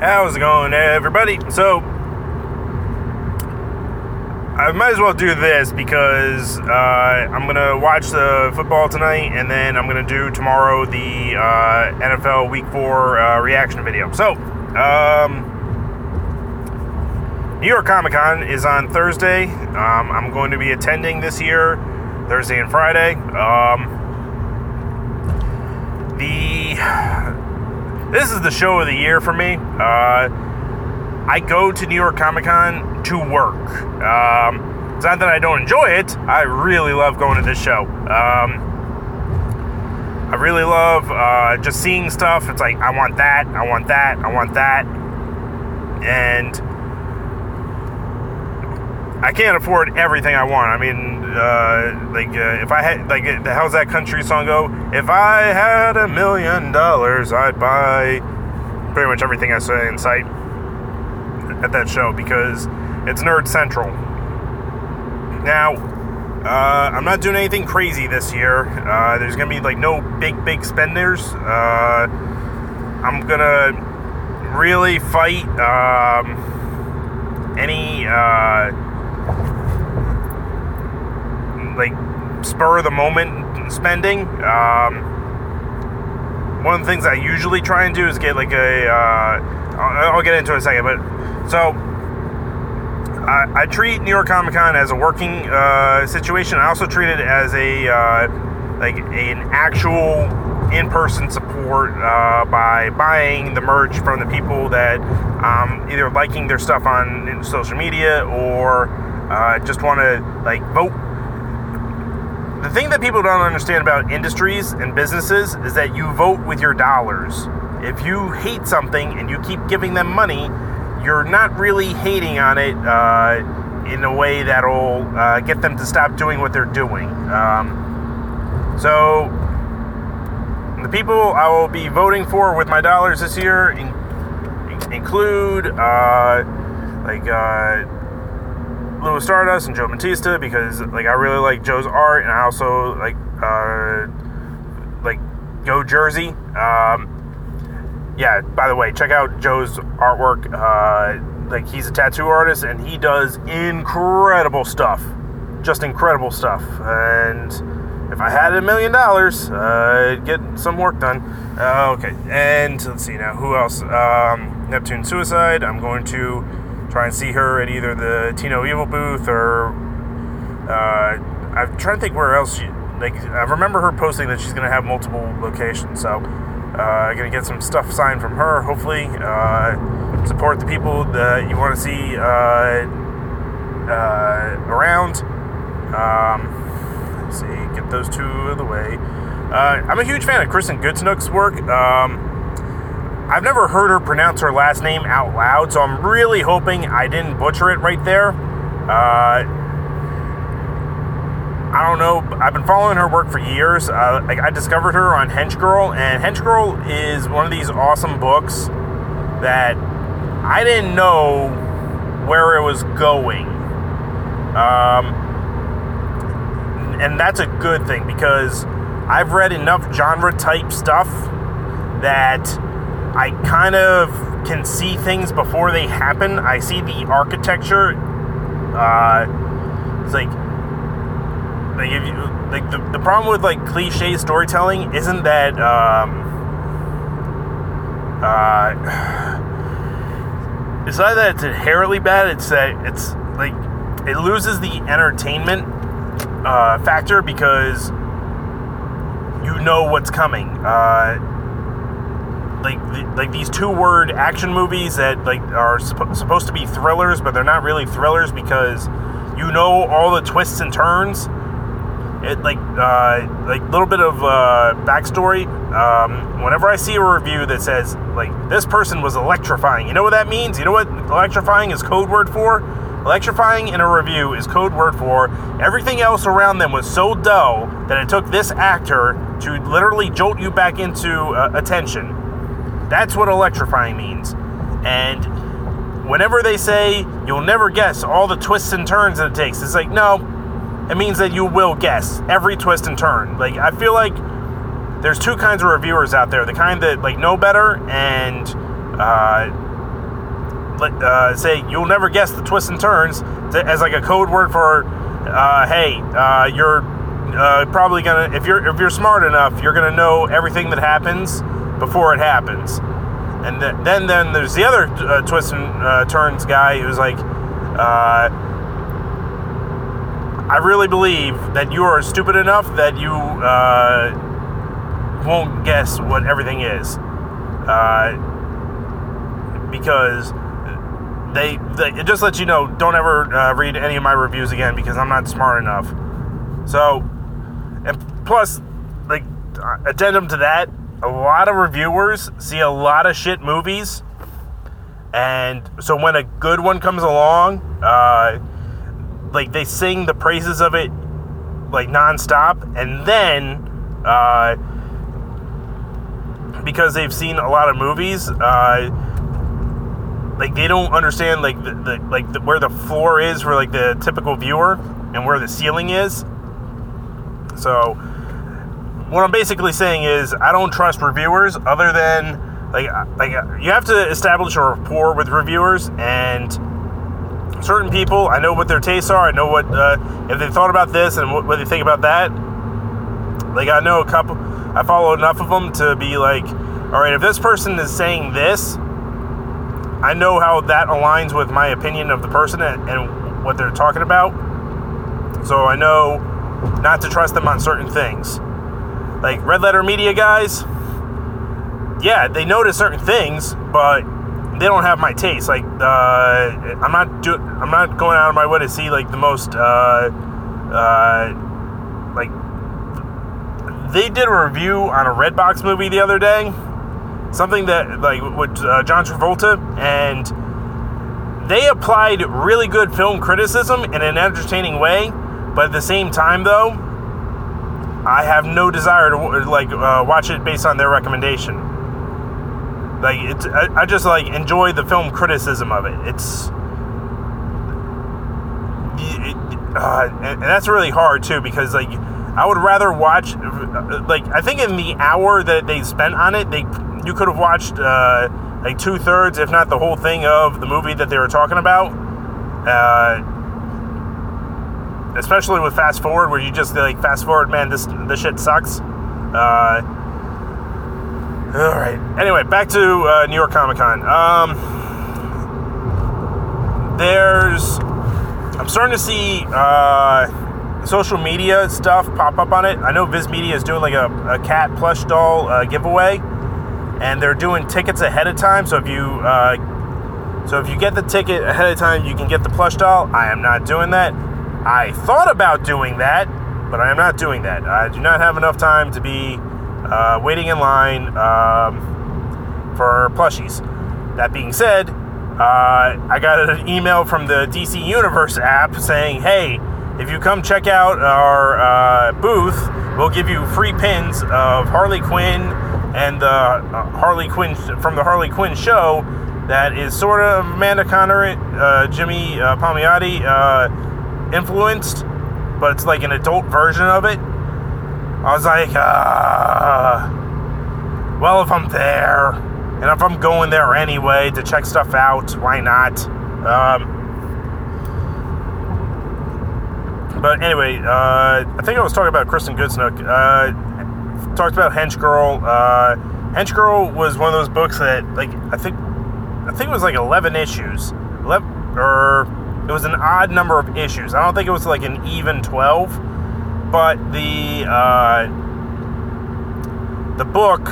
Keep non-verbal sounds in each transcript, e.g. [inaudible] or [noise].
How's it going, everybody? So, I might as well do this because uh, I'm gonna watch the football tonight, and then I'm gonna do tomorrow the uh, NFL Week Four uh, reaction video. So, um, New York Comic Con is on Thursday. Um, I'm going to be attending this year, Thursday and Friday. Um, the this is the show of the year for me. Uh, I go to New York Comic Con to work. Um, it's not that I don't enjoy it. I really love going to this show. Um, I really love uh, just seeing stuff. It's like I want that, I want that, I want that, and I can't afford everything I want. I mean, uh, like uh, if I had like uh, how's that country song go? If I had a million dollars, I'd buy pretty much everything I saw in sight at that show because it's nerd central. Now, uh, I'm not doing anything crazy this year. Uh, there's gonna be like no big big spenders. Uh, I'm gonna really fight um, any like spur of the moment spending. Um, one of the things I usually try and do is get like a. Uh, I'll, I'll, get into it in a second, but so I, I treat New York Comic Con as a working uh, situation. I also treat it as a uh, like an actual in-person support uh, by buying the merch from the people that um, either liking their stuff on social media or uh, just want to like vote the thing that people don't understand about industries and businesses is that you vote with your dollars. If you hate something and you keep giving them money, you're not really hating on it uh, in a way that'll uh, get them to stop doing what they're doing. Um, so, the people I will be voting for with my dollars this year in- include uh, like uh, Louis Stardust and Joe Bautista because like I really like Joe's art and I also like uh, like Go Jersey. Um, yeah, by the way, check out Joe's artwork. Uh, like he's a tattoo artist and he does incredible stuff, just incredible stuff. And if I had a million dollars, uh, I'd get some work done. Uh, okay, and let's see now who else. Um, Neptune Suicide. I'm going to try and see her at either the Tino Evil booth or uh, I'm trying to think where else she. Like I remember her posting that she's to have multiple locations, so uh, to get some stuff signed from her. Hopefully, uh, support the people that you want to see uh, uh, around. Um, let's see, get those two out of the way. Uh, I'm a huge fan of Kristen Gudsnuk's work. Um, I've never heard her pronounce her last name out loud, so I'm really hoping I didn't butcher it right there. Uh, I don't know. I've been following her work for years. Uh, like I discovered her on Hench Girl, and Hench Girl is one of these awesome books that I didn't know where it was going. Um, and that's a good thing because I've read enough genre type stuff that I kind of can see things before they happen. I see the architecture. Uh, it's like, like if you like the, the problem with like cliche storytelling isn't that um, uh, [sighs] it's not that it's inherently bad. It's that it's like it loses the entertainment uh, factor because you know what's coming. Uh, like like these two word action movies that like are supp- supposed to be thrillers but they're not really thrillers because you know all the twists and turns. It like uh, like a little bit of uh, backstory. Um, whenever i see a review that says like this person was electrifying you know what that means? You know what electrifying is code word for? Electrifying in a review is code word for everything else around them was so dull that it took this actor to literally jolt you back into uh, attention that's what electrifying means. And whenever they say you'll never guess all the twists and turns that it takes, it's like, no, it means that you will guess every twist and turn. Like, I feel like there's two kinds of reviewers out there the kind that, like, know better and, uh, uh, say you'll never guess the twists and turns to, as like a code word for, uh, hey, uh, you're uh, probably gonna if you're if you're smart enough, you're gonna know everything that happens before it happens. And th- then then there's the other uh, twists and uh, turns guy who's like, uh, I really believe that you are stupid enough that you uh, won't guess what everything is, uh, because they, they it just lets you know don't ever uh, read any of my reviews again because I'm not smart enough. So, and plus, like addendum to that, a lot of reviewers see a lot of shit movies, and so when a good one comes along, uh, like they sing the praises of it like nonstop, and then uh, because they've seen a lot of movies, uh, like they don't understand like the, the like the, where the floor is for like the typical viewer and where the ceiling is. So what I'm basically saying is I don't trust reviewers other than like like you have to establish a rapport with reviewers and certain people I know what their tastes are I know what uh, if they thought about this and what, what they think about that. Like I know a couple I follow enough of them to be like all right if this person is saying this I know how that aligns with my opinion of the person and, and what they're talking about. So I know not to trust them on certain things like red letter media guys yeah they notice certain things but they don't have my taste. Like uh, i'm not do i'm not going out of my way to see like the most uh, uh, like they did a review on a redbox movie the other day something that like with uh, john travolta and they applied really good film criticism in an entertaining way but at the same time though I have no desire to like uh, watch it based on their recommendation. Like it's, I, I just like enjoy the film criticism of it. It's, it, uh, and that's really hard too because like I would rather watch like I think in the hour that they spent on it, they you could have watched uh, like two thirds, if not the whole thing of the movie that they were talking about. Uh, especially with fast forward, where you just like fast forward, man, this this shit sucks. Uh, all right. Anyway, back to uh, New York Comic Con. Um, there's, I'm starting to see uh, social media stuff pop up on it. I know Viz Media is doing like a, a cat plush doll uh, giveaway, and they're doing tickets ahead of time. So if you uh, so if you get the ticket ahead of time, you can get the plush doll. I am not doing that. I thought about doing that, but I am not doing that. I do not have enough time to be uh, waiting in line um, for plushies. That being said, uh, I got an email from the DC Universe app saying, hey, if you come check out our uh, booth, we'll give you free pins of Harley Quinn and the uh, Harley Quinn from the Harley Quinn show that is sort of Amanda Conner, uh, Jimmy uh, Palmiotti influenced, but it's like an adult version of it. I was like, uh, well, if I'm there, and if I'm going there anyway to check stuff out, why not? Um, but anyway, uh, I think I was talking about Kristen Gudsnuk. Uh, talked about Hench Girl. Uh, Hench Girl was one of those books that, like, I think, I think it was like 11 issues, 11 or it was an odd number of issues. I don't think it was like an even 12, but the uh, the book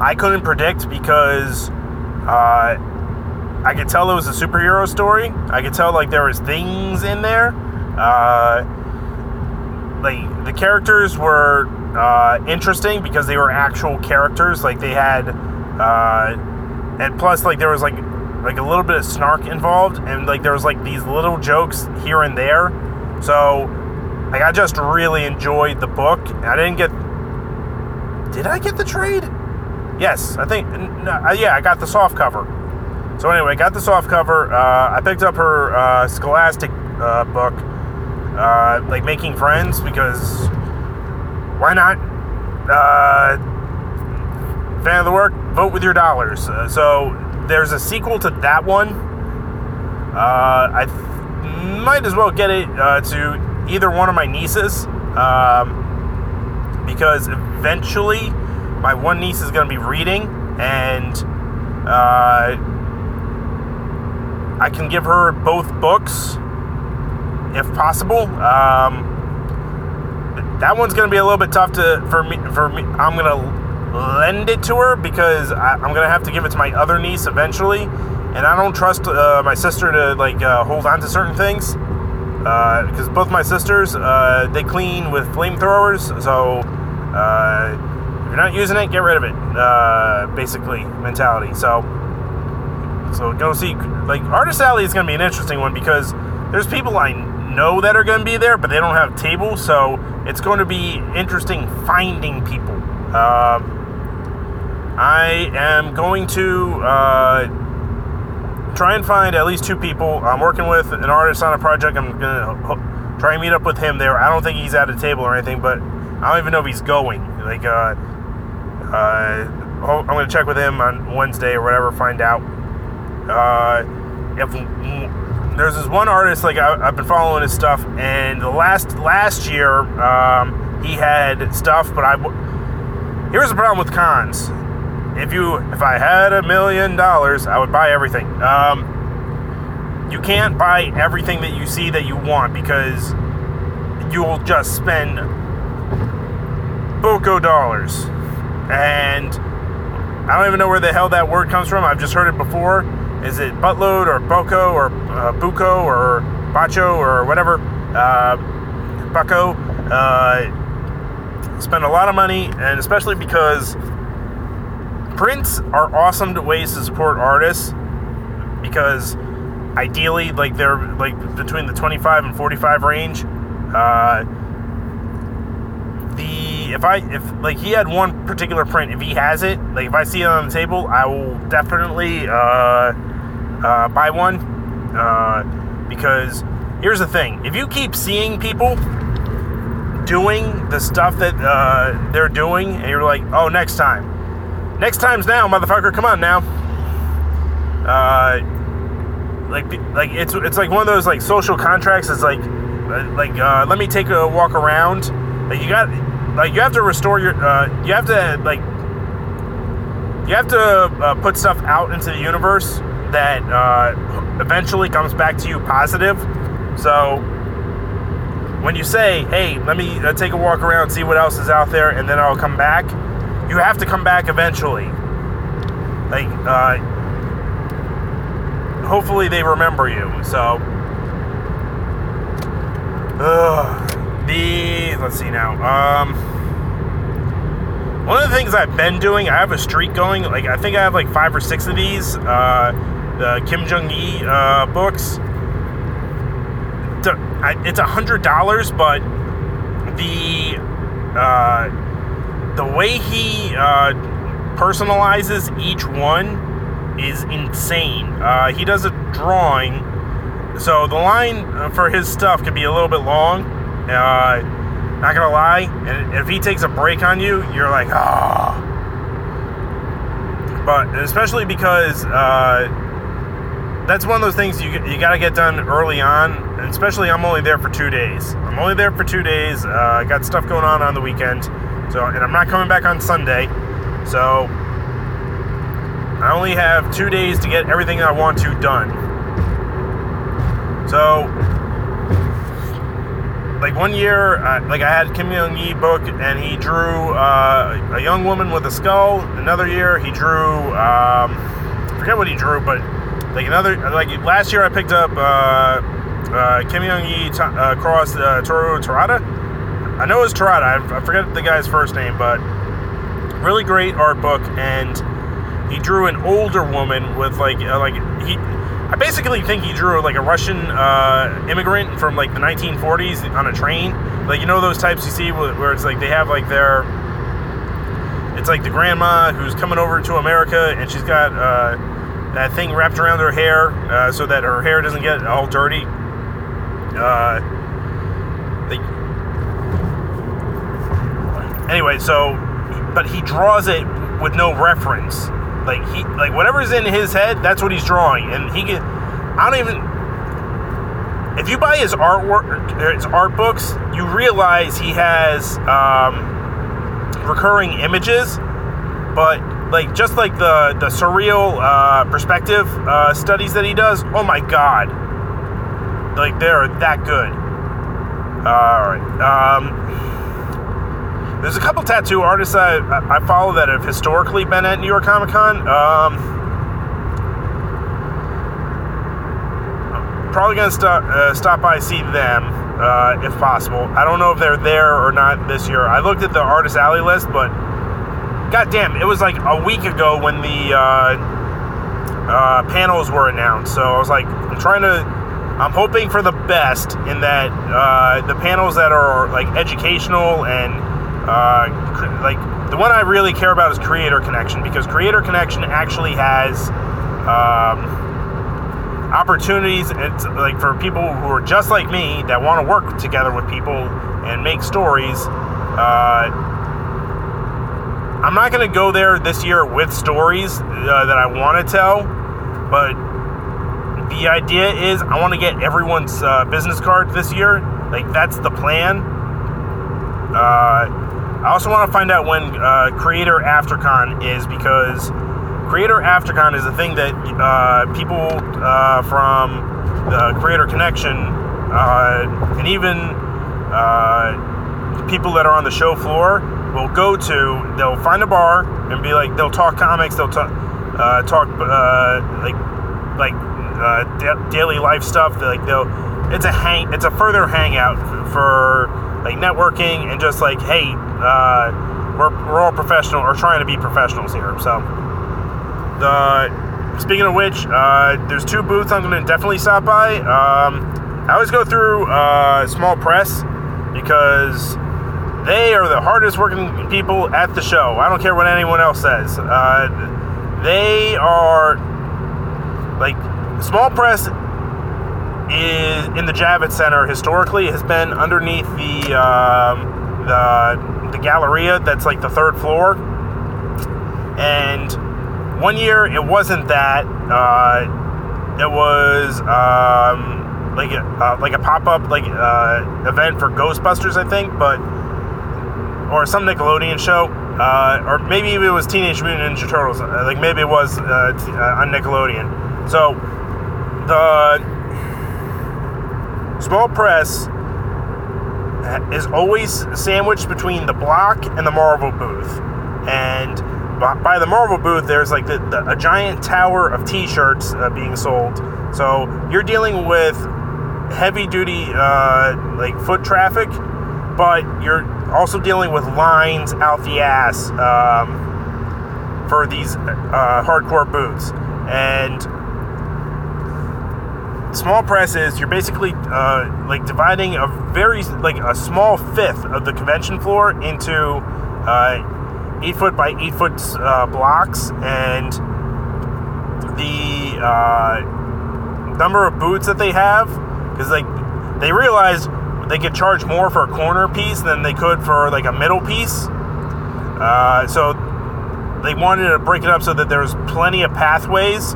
I couldn't predict because uh, I could tell it was a superhero story. I could tell like there was things in there. Uh, like the characters were uh, interesting because they were actual characters. Like they had, uh, and plus like there was like like a little bit of snark involved, and like there was like these little jokes here and there. So, like I just really enjoyed the book. I didn't get. Did I get the trade? Yes, I think. No, yeah, I got the soft cover. So anyway, I got the soft cover. Uh, I picked up her uh, Scholastic uh, book, uh, like Making Friends, because why not? Uh, fan of the work, vote with your dollars. Uh, so there's a sequel to that one. Uh, I th- might as well get it uh, to either one of my nieces um, because eventually my one niece is going to be reading and uh, I can give her both books if possible. Um, that one's going to be a little bit tough to for me. For me, I'm going to lend it to her because I, am to have to give it to my other niece eventually, and I don't trust uh, my sister to like uh, hold on to certain things because uh, both my sisters uh, they clean with flamethrowers. So uh, if you're not using it, get rid of it. Basically, mentality. So so go see like Artist Alley is to be an interesting one because there's people I know that are to be there, but they don't have tables, so it's going to be interesting finding people. Uh, I am going to uh, try and find at least two people. I'm working with an artist on a project. I'm going to try and meet up with him there. I don't think he's at a table or anything, but I don't even know if he's going. Like, uh, uh I'm going to check with him on Wednesday or whatever, find out. Uh, if there's this one artist like I, have been following his stuff, and the last last year um, he had stuff, but I here's the problem with cons. If you if I had a million dollars, I would buy everything. Um, you can't buy everything that you see that you want because you'll just spend boko dollars, and I don't even know where the hell that word comes from. I've just heard it before is it buttload or boko or uh, buco or bacho or whatever uh, bucko uh, spend a lot of money and especially because prints are awesome ways to support artists because ideally like they're like between the 25 and 45 range uh, the if I if like he had one particular print, if he has it, like if I see it on the table, I will definitely uh, uh, buy one uh, because here's the thing: if you keep seeing people doing the stuff that uh, they're doing, and you're like, "Oh, next time, next time's now, motherfucker! Come on now." Uh, like, like it's it's like one of those like social contracts. It's like, like uh, let me take a walk around. Like you got, like you have to restore your, uh, you have to like, you have to uh, put stuff out into the universe that uh, eventually comes back to you positive. So when you say, hey, let me uh, take a walk around, see what else is out there, and then I'll come back, you have to come back eventually. Like, uh, hopefully they remember you. So, the, let's see now. Um, one of the things I've been doing, I have a streak going. Like, I think I have like five or six of these. Uh, the Kim Jung Gi uh, books. It's a hundred dollars, but the uh, the way he uh, personalizes each one is insane. Uh, he does a drawing, so the line for his stuff can be a little bit long. Uh, not gonna lie, and if he takes a break on you, you're like, ah. Oh. But especially because uh, that's one of those things you you got to get done early on, and especially I'm only there for two days. I'm only there for two days. Uh, I got stuff going on on the weekend, so and I'm not coming back on Sunday, so I only have two days to get everything I want to done. So, like one year, uh, like I had Kim Jung Gi book, and he drew uh, a young woman with a skull. Another year, he drew um, I forget what he drew, but like another, like last year I picked up uh, uh, Kim Jung Gi t- uh, cross uh, Toru Terada. I know it's Terada. I, I forget the guy's first name, but really great art book. And he drew an older woman with like uh, like he. I basically think he drew like a Russian uh, immigrant from like the 1940s on a train. Like you know those types you see where it's like they have like their it's like the grandma who's coming over to America and she's got uh, that thing wrapped around her hair uh, so that her hair doesn't get all dirty. Uh, anyway, so, but he draws it with no reference. like he like whatever's in his head, that's what he's drawing, and he can. I don't even. If you buy his artwork, his art books, you realize he has um, recurring images, but like just like the the surreal uh, perspective uh, studies that he does. Oh my god, like they're that good. All right. Um, there's a couple tattoo artists I, I follow that have historically been at New York Comic Con. Um, I'm probably gonna stop uh, stop by see them uh, if possible. I don't know if they're there or not this year. I looked at the artist alley list, but goddamn, it was like a week ago when the uh, uh, panels were announced. So I was like, I'm trying to. I'm hoping for the best in that uh, the panels that are like educational and uh, like the one I really care about is Creator Connection because Creator Connection actually has um, opportunities. It's like for people who are just like me that want to work together with people and make stories. Uh, I'm not going to go there this year with stories uh, that I want to tell, but the idea is I want to get everyone's uh, business card this year. Like that's the plan. Uh, I also want to find out when uh, Creator AfterCon is because Creator AfterCon is a thing that uh, people uh, from the Creator Connection uh, and even uh, people that are on the show floor will go to. They'll find a bar and be like, they'll talk comics, they'll talk uh, talk like like daily life stuff. Like they'll it's a hang it's a further hangout for like networking and just like hey uh, we're, we're all professional or trying to be professionals here so. The speaking of which uh, there's two booths i'm going to definitely stop by. Um, i always go through uh, small press because they are the hardest working people at the show. I don't care what anyone else says. Uh, they are like small press is in the Javits Center historically has been underneath the um, the the Galleria that's like the third floor. And one year it wasn't that. Uh, it was um, like a uh, like a pop up like uh, event for Ghostbusters, I think, but or some Nickelodeon show. Uh, or maybe it was Teenage Mutant Ninja Turtles. Like maybe it was uh, t- uh, on Nickelodeon. So the small press is always sandwiched between the block and the Marvel booth. And by the Marvel booth, there's like the, the, a giant tower of T-shirts uh, being sold. So you're dealing with heavy duty uh, like foot traffic, but you're also dealing with lines out the ass um, for these uh, hardcore booths. And small press is you're basically uh, like dividing a very like a small fifth of the convention floor into uh, eight foot by eight foot uh, blocks and the uh, number of booths that they have because like they realized they could charge more for a corner piece than they could for like a middle piece. Uh, so they wanted to break it up so that there's plenty of pathways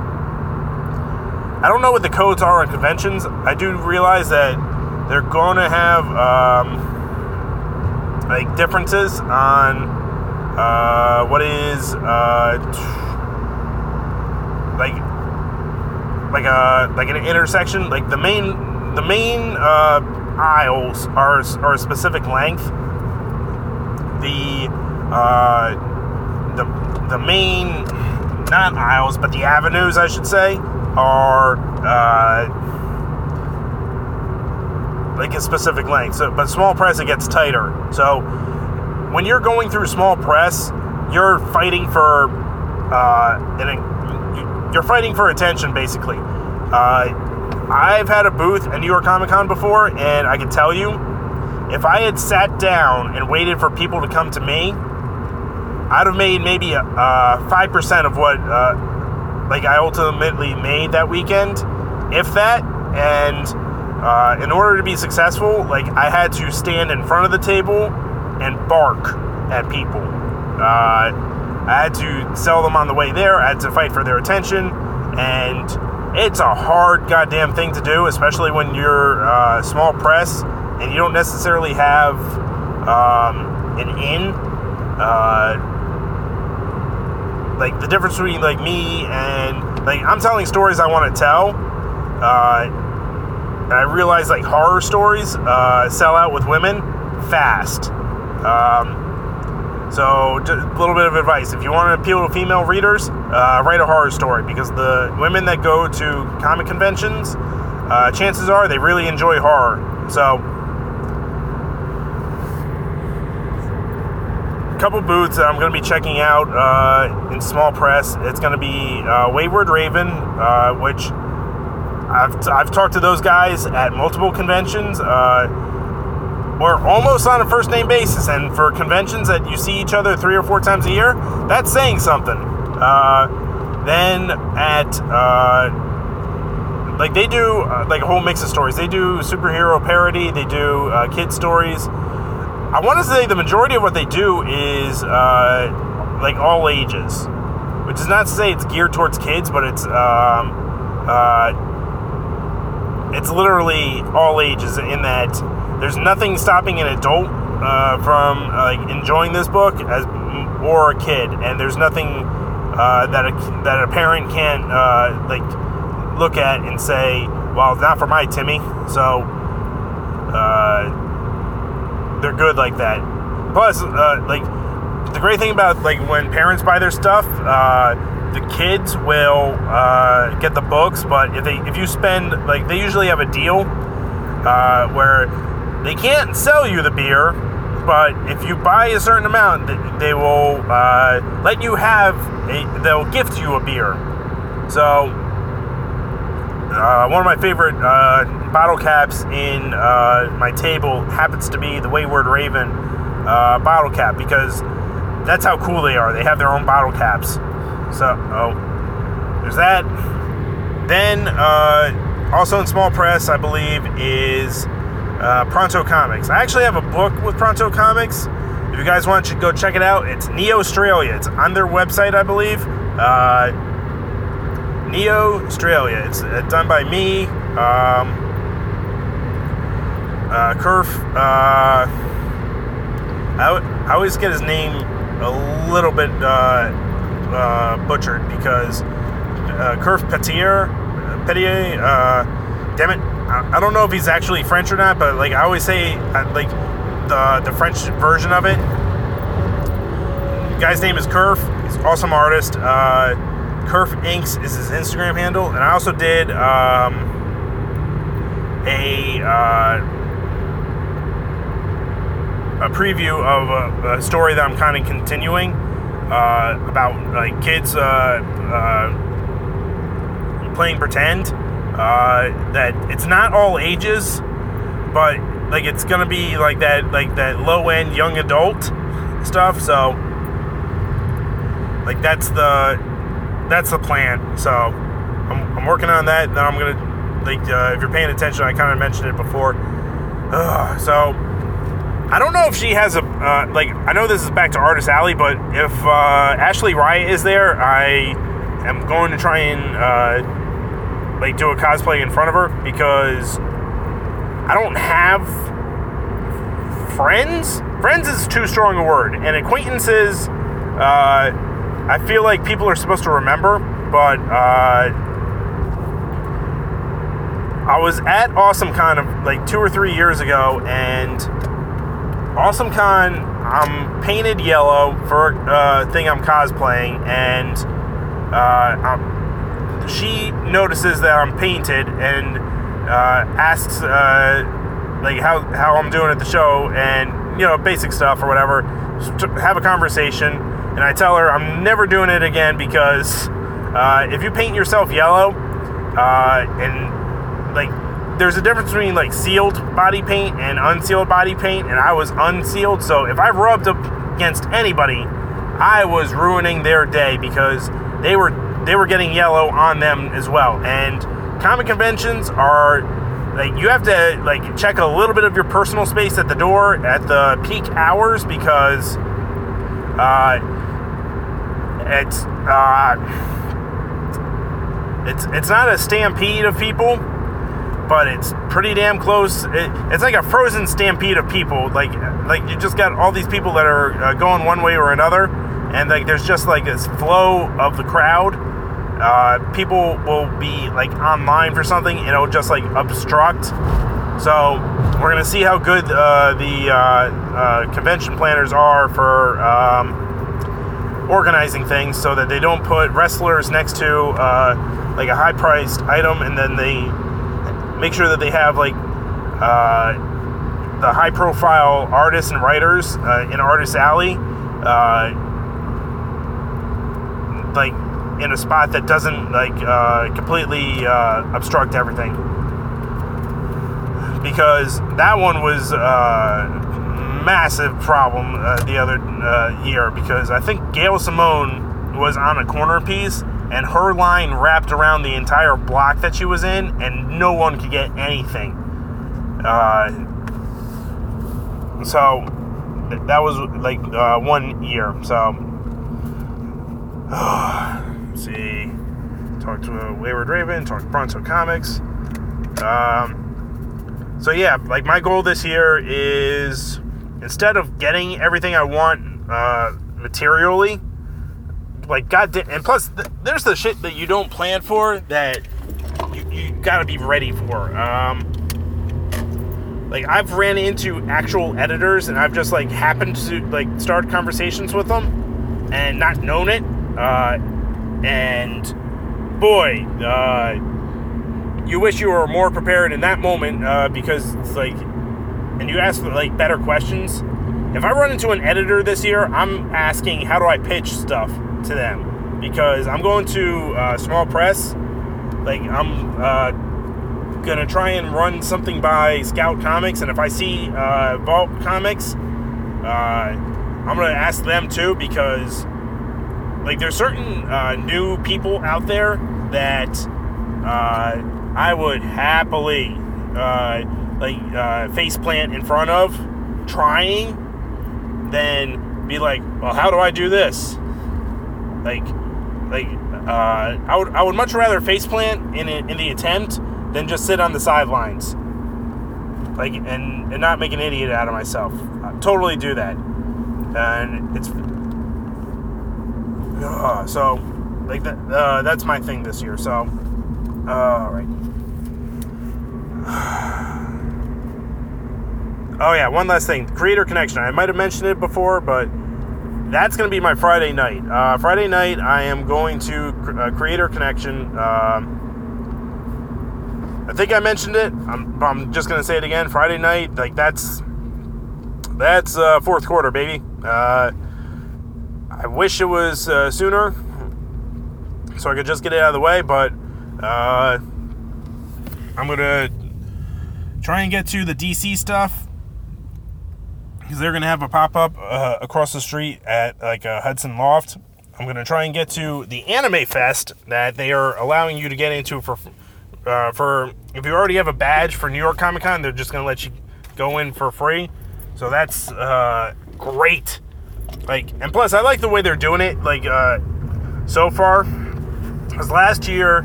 I don't know what the codes are on conventions. I do realize that they're going to have um, like differences on uh, what is uh, like like a like an intersection. Like the main the main uh, aisles are are a specific length. The uh, the the main not aisles but the avenues I should say are uh, like a specific length. So, but small press it gets tighter. So when you're going through small press, you're fighting for uh, an, you're fighting for attention basically. Uh, I've had a booth at New York Comic Con before, and I can tell you, if I had sat down and waited for people to come to me, I'd have made maybe uh, five percent of what uh, like I ultimately made that weekend, if that. And uh, in order to be successful, like I had to stand in front of the table and bark at people. Uh, I had to sell them on the way there. I had to fight for their attention, and it's a hard goddamn thing to do, especially when you're uh, small press and you don't necessarily have um, an in. Uh, like the difference between like me and like I'm telling stories I want to tell. Uh, and I realize like horror stories uh, sell out with women fast. Um, so, a little bit of advice: if you want to appeal to female readers, uh, write a horror story because the women that go to comic conventions, uh, chances are they really enjoy horror. So, couple booths that I'm going to be checking out uh, in small press. It's going to be uh, Wayward Raven, uh, which I've, I've talked to those guys at multiple conventions. Uh, we're almost on a first name basis, and for conventions that you see each other three or four times a year, that's saying something. Uh, then at uh, like they do like a whole mix of stories. They do superhero parody. They do kid stories. I want to say the majority of what they do is uh, like all ages, which is not to say it's geared towards kids, but it's um, uh, it's literally all ages in that there's nothing stopping an adult uh, from uh, like enjoying this book as or a kid, and there's nothing uh, that a that a parent can't uh, like look at and say, "Well, it's not for my Timmy." So they're good like that. Plus, uh, like the great thing about like when parents buy their stuff, uh, the kids will uh, get the books, but if they if you spend like they usually have a deal where they can't sell you the beer, but if you buy a certain amount, they will uh, let you have a. They'll gift you a beer. So, uh, one of my favorite uh, bottle caps in uh, my table happens to be the Wayward Raven uh, bottle cap because that's how cool they are. They have their own bottle caps. So, oh, there's that. Then, uh, also in small press, I believe, is uh, Pronto Comics. I actually have a book with Pronto Comics. If you guys want to go check it out, it's Neo Australia. It's on their website, I believe. Neo Australia. It's uh, done by me, um, uh, Kerf. Uh, I, I always get his name a little bit uh, uh, butchered because uh, Kerf Petier, Petier, uh, damn it, I don't know if he's actually French or not, but like I always say, like the the French version of it. The guy's name is Kerf. He's awesome artist. Kerf Inks is his Instagram handle, and I also did um, a uh, a preview of a, a story that I'm kind of continuing uh, about like kids uh, uh, playing pretend uh, that it's not all ages, but like it's gonna be like that like that low end young adult stuff. So like that's the that's the plan. So I'm, I'm working on that. Then I'm gonna like uh, if you're paying attention, I kind of mentioned it before. Uh, so I don't know if she has a uh, like. I know this is back to Artist Alley, but if uh, Ashley Riot is there, I am going to try and uh, like do a cosplay in front of her because I don't have friends. Friends is too strong a word, and acquaintances. Uh, I feel like people are supposed to remember, but uh, I was at AwesomeCon of like two or three years ago, and AwesomeCon, I'm painted yellow for a uh, thing I'm cosplaying, and uh, I'm she notices that I'm painted and uh, asks uh, like how how I'm doing at the show and you know basic stuff or whatever. Have a conversation, and I tell her I'm never doing it again because uh, if you paint yourself yellow uh, and like there's a difference between like sealed body paint and unsealed body paint, and I was unsealed, so if I rubbed up against anybody, I was ruining their day because they were they were getting yellow on them as well. And comic conventions are like you have to like check a little bit of your personal space at the door at the peak hours because uh, it's uh, it's it's not a stampede of people, but it's pretty damn close. It, it's like a frozen stampede of people. Like like you just got all these people that are uh, going one way or another, and like there's just like this flow of the crowd. Uh, people will be like online for something, and it'll just like obstruct. So we're gonna see how good uh, the uh, uh, convention planners are for. Um, organizing things so that they don't put wrestlers next to uh, like a high priced item and then they make sure that they have like uh, the high profile artists and writers uh, in Artist Alley like in a spot that doesn't like completely obstruct everything because that one was a massive problem uh, the other uh, year because I think Gail Simone was on a corner piece and her line wrapped around the entire block that she was in and no one could get anything. Uh, so that was like uh, one year. So [sighs] see, talk to a Wayward Raven, talk to Pronto Comics. Um, so yeah, like my goal this year is instead of getting everything I want uh, materially, like God, and plus th- there's the shit that you don't plan for that you, you gotta be ready for. Um, like I've ran into actual editors and I've just like happened to like start conversations with them and not known it. Uh, and boy, uh, you wish you were more prepared in that moment uh, because it's like and you ask like better questions, if I run into an editor this year, I'm asking how do I pitch stuff to them because I'm going to uh, small press. Like I'm uh, gonna try and run something by Scout Comics, and if I see uh, Vault Comics, uh, I'm gonna ask them too because like there's certain uh, new people out there that uh, I would happily like uh, face plant in front of trying, then be like, well, how do I do this? Like, like uh, I would I would much rather face plant in in the attempt than just sit on the sidelines, like and and not make an idiot out of myself. I totally do that, and it's uh, so like that. Uh, that's my thing this year. So, uh, all right. [sighs] Oh yeah, one last thing. Creator Connection. I might have mentioned it before, but that's going to be my Friday night. Uh, Friday night, I am going to uh, Creator Connection. Uh, I think I mentioned it. I'm, I'm just going to say it again. Friday night, like that's that's uh, fourth quarter, baby. Uh, I wish it was uh, sooner, so I could just get it out of the way. But I'm gonna try and get to the DC stuff because they're going to have a pop up uh, across the street at like a Hudson Loft. I'm going to try and get to the Anime Fest that they are allowing you to get into for uh, for if you already have a badge for New York Comic Con, they're just going to let you go in for free. So that's uh, great. Like, and plus, I like the way they're doing it. Like, uh, so far, because last year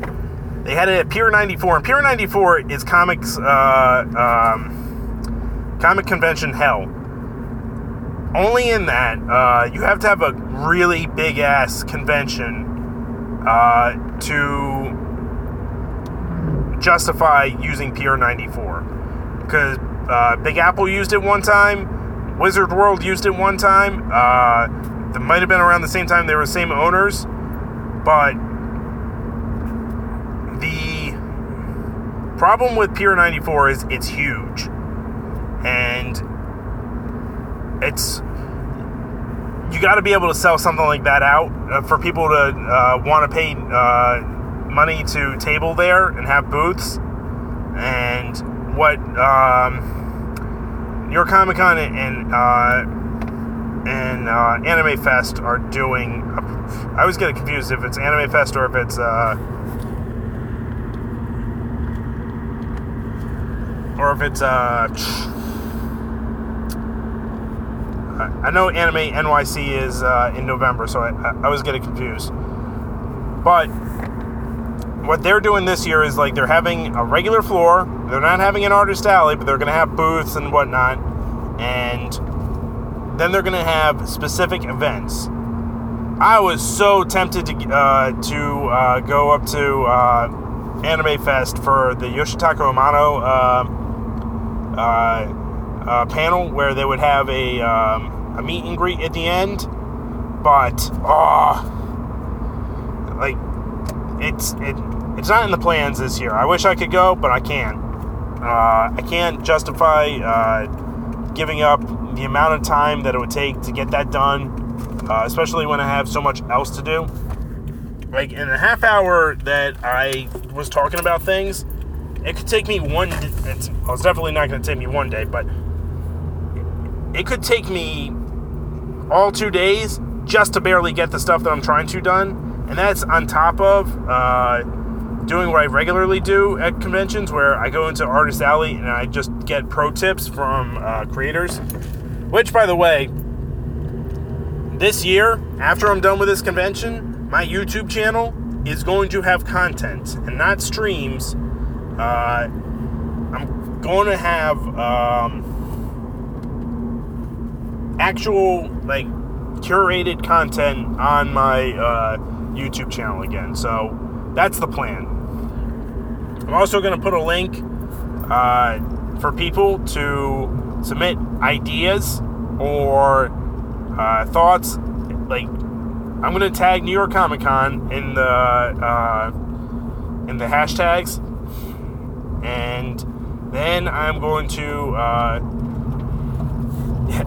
they had it at Pier 94, and Pier 94 is comics, uh, um, comic convention hell only in that uh, you have to have a really big ass convention uh, to justify using Pier 94. Because uh, Big Apple used it one time, Wizard World used it one time. Uh, might have been around the same time they were the same owners, but the problem with Pier 94 is it's huge. And it's you got to be able to sell something like that out uh, for people to uh, want to pay uh, money to table there and have booths. And what um, your Comic Con and uh, and uh, Anime Fest are doing, I always get confused if it's Anime Fest or if it's or if it's uh, I know Anime NYC is uh, in November, so I, I was getting confused. But what they're doing this year is like they're having a regular floor. They're not having an artist alley, but they're going to have booths and whatnot. And then they're going to have specific events. I was so tempted to uh, to uh, go up to uh, Anime Fest for the Yoshitaka Amano uh, uh, uh, panel, where they would have a um, a meet and greet at the end. But oh, like it's it it's not in the plans this year. I wish I could go, but I can't. I can't justify giving up the amount of time that it would take to get that done uh, especially when I have so much else to do. Like in the half hour that I was talking about things, it could take me one. It's, well, it's definitely not going to take me one day, but it could take me all two days just to barely get the stuff that I'm trying to done, and that's on top of uh, doing what I regularly do at conventions, where I go into Artist Alley and I just get pro tips from uh, creators. Which, by the way, this year, after I'm done with this convention, my YouTube channel is going to have content and not streams. Uh, I'm going to have um, actual, like, curated content on my uh, YouTube channel again. So that's the plan. I'm also going to put a link uh, for people to submit ideas or uh, thoughts, like I'm gonna tag New York Comic Con in the uh, in the hashtags, and then I'm going to uh,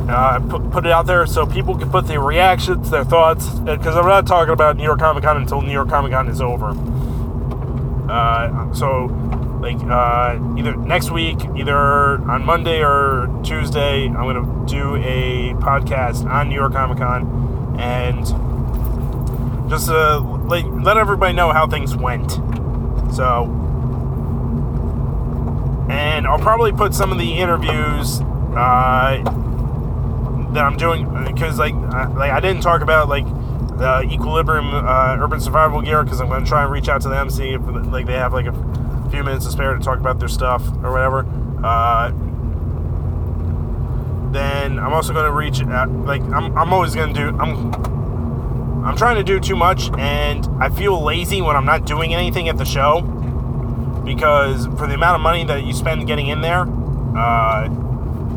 uh, put, put it out there so people can put their reactions, their thoughts, because I'm not talking about New York Comic Con until New York Comic Con is over. Uh, so like uh, either next week, either on Monday or Tuesday, I'm gonna do a podcast on New York Comic Con and just uh, like let everybody know how things went. So, and I'll probably put some of the interviews uh, that I'm doing because like I, like I didn't talk about like the Equilibrium uh, Urban Survival Gear because I'm going to try and reach out to them see if like they have like a few minutes to spare to talk about their stuff or whatever. Uh, then I'm also going to reach out, like I'm, I'm always going to do I'm I'm trying to do too much and I feel lazy when I'm not doing anything at the show because for the amount of money that you spend getting in there, uh,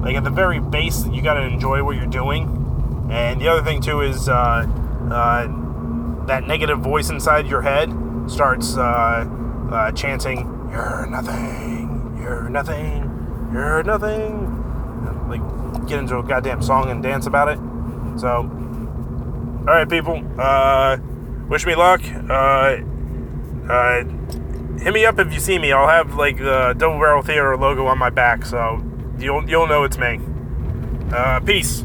like at the very base, you got to enjoy what you're doing. And the other thing too is uh, uh, that negative voice inside your head starts uh, uh, chanting you're nothing. You're nothing. You're nothing. Like, get into a goddamn song and dance about it. So, all right, people. Wish me luck. Uh, hit me up if you see me. I'll have like the Double Barrel Theater logo on my back, so you'll you'll know it's me. Uh, peace.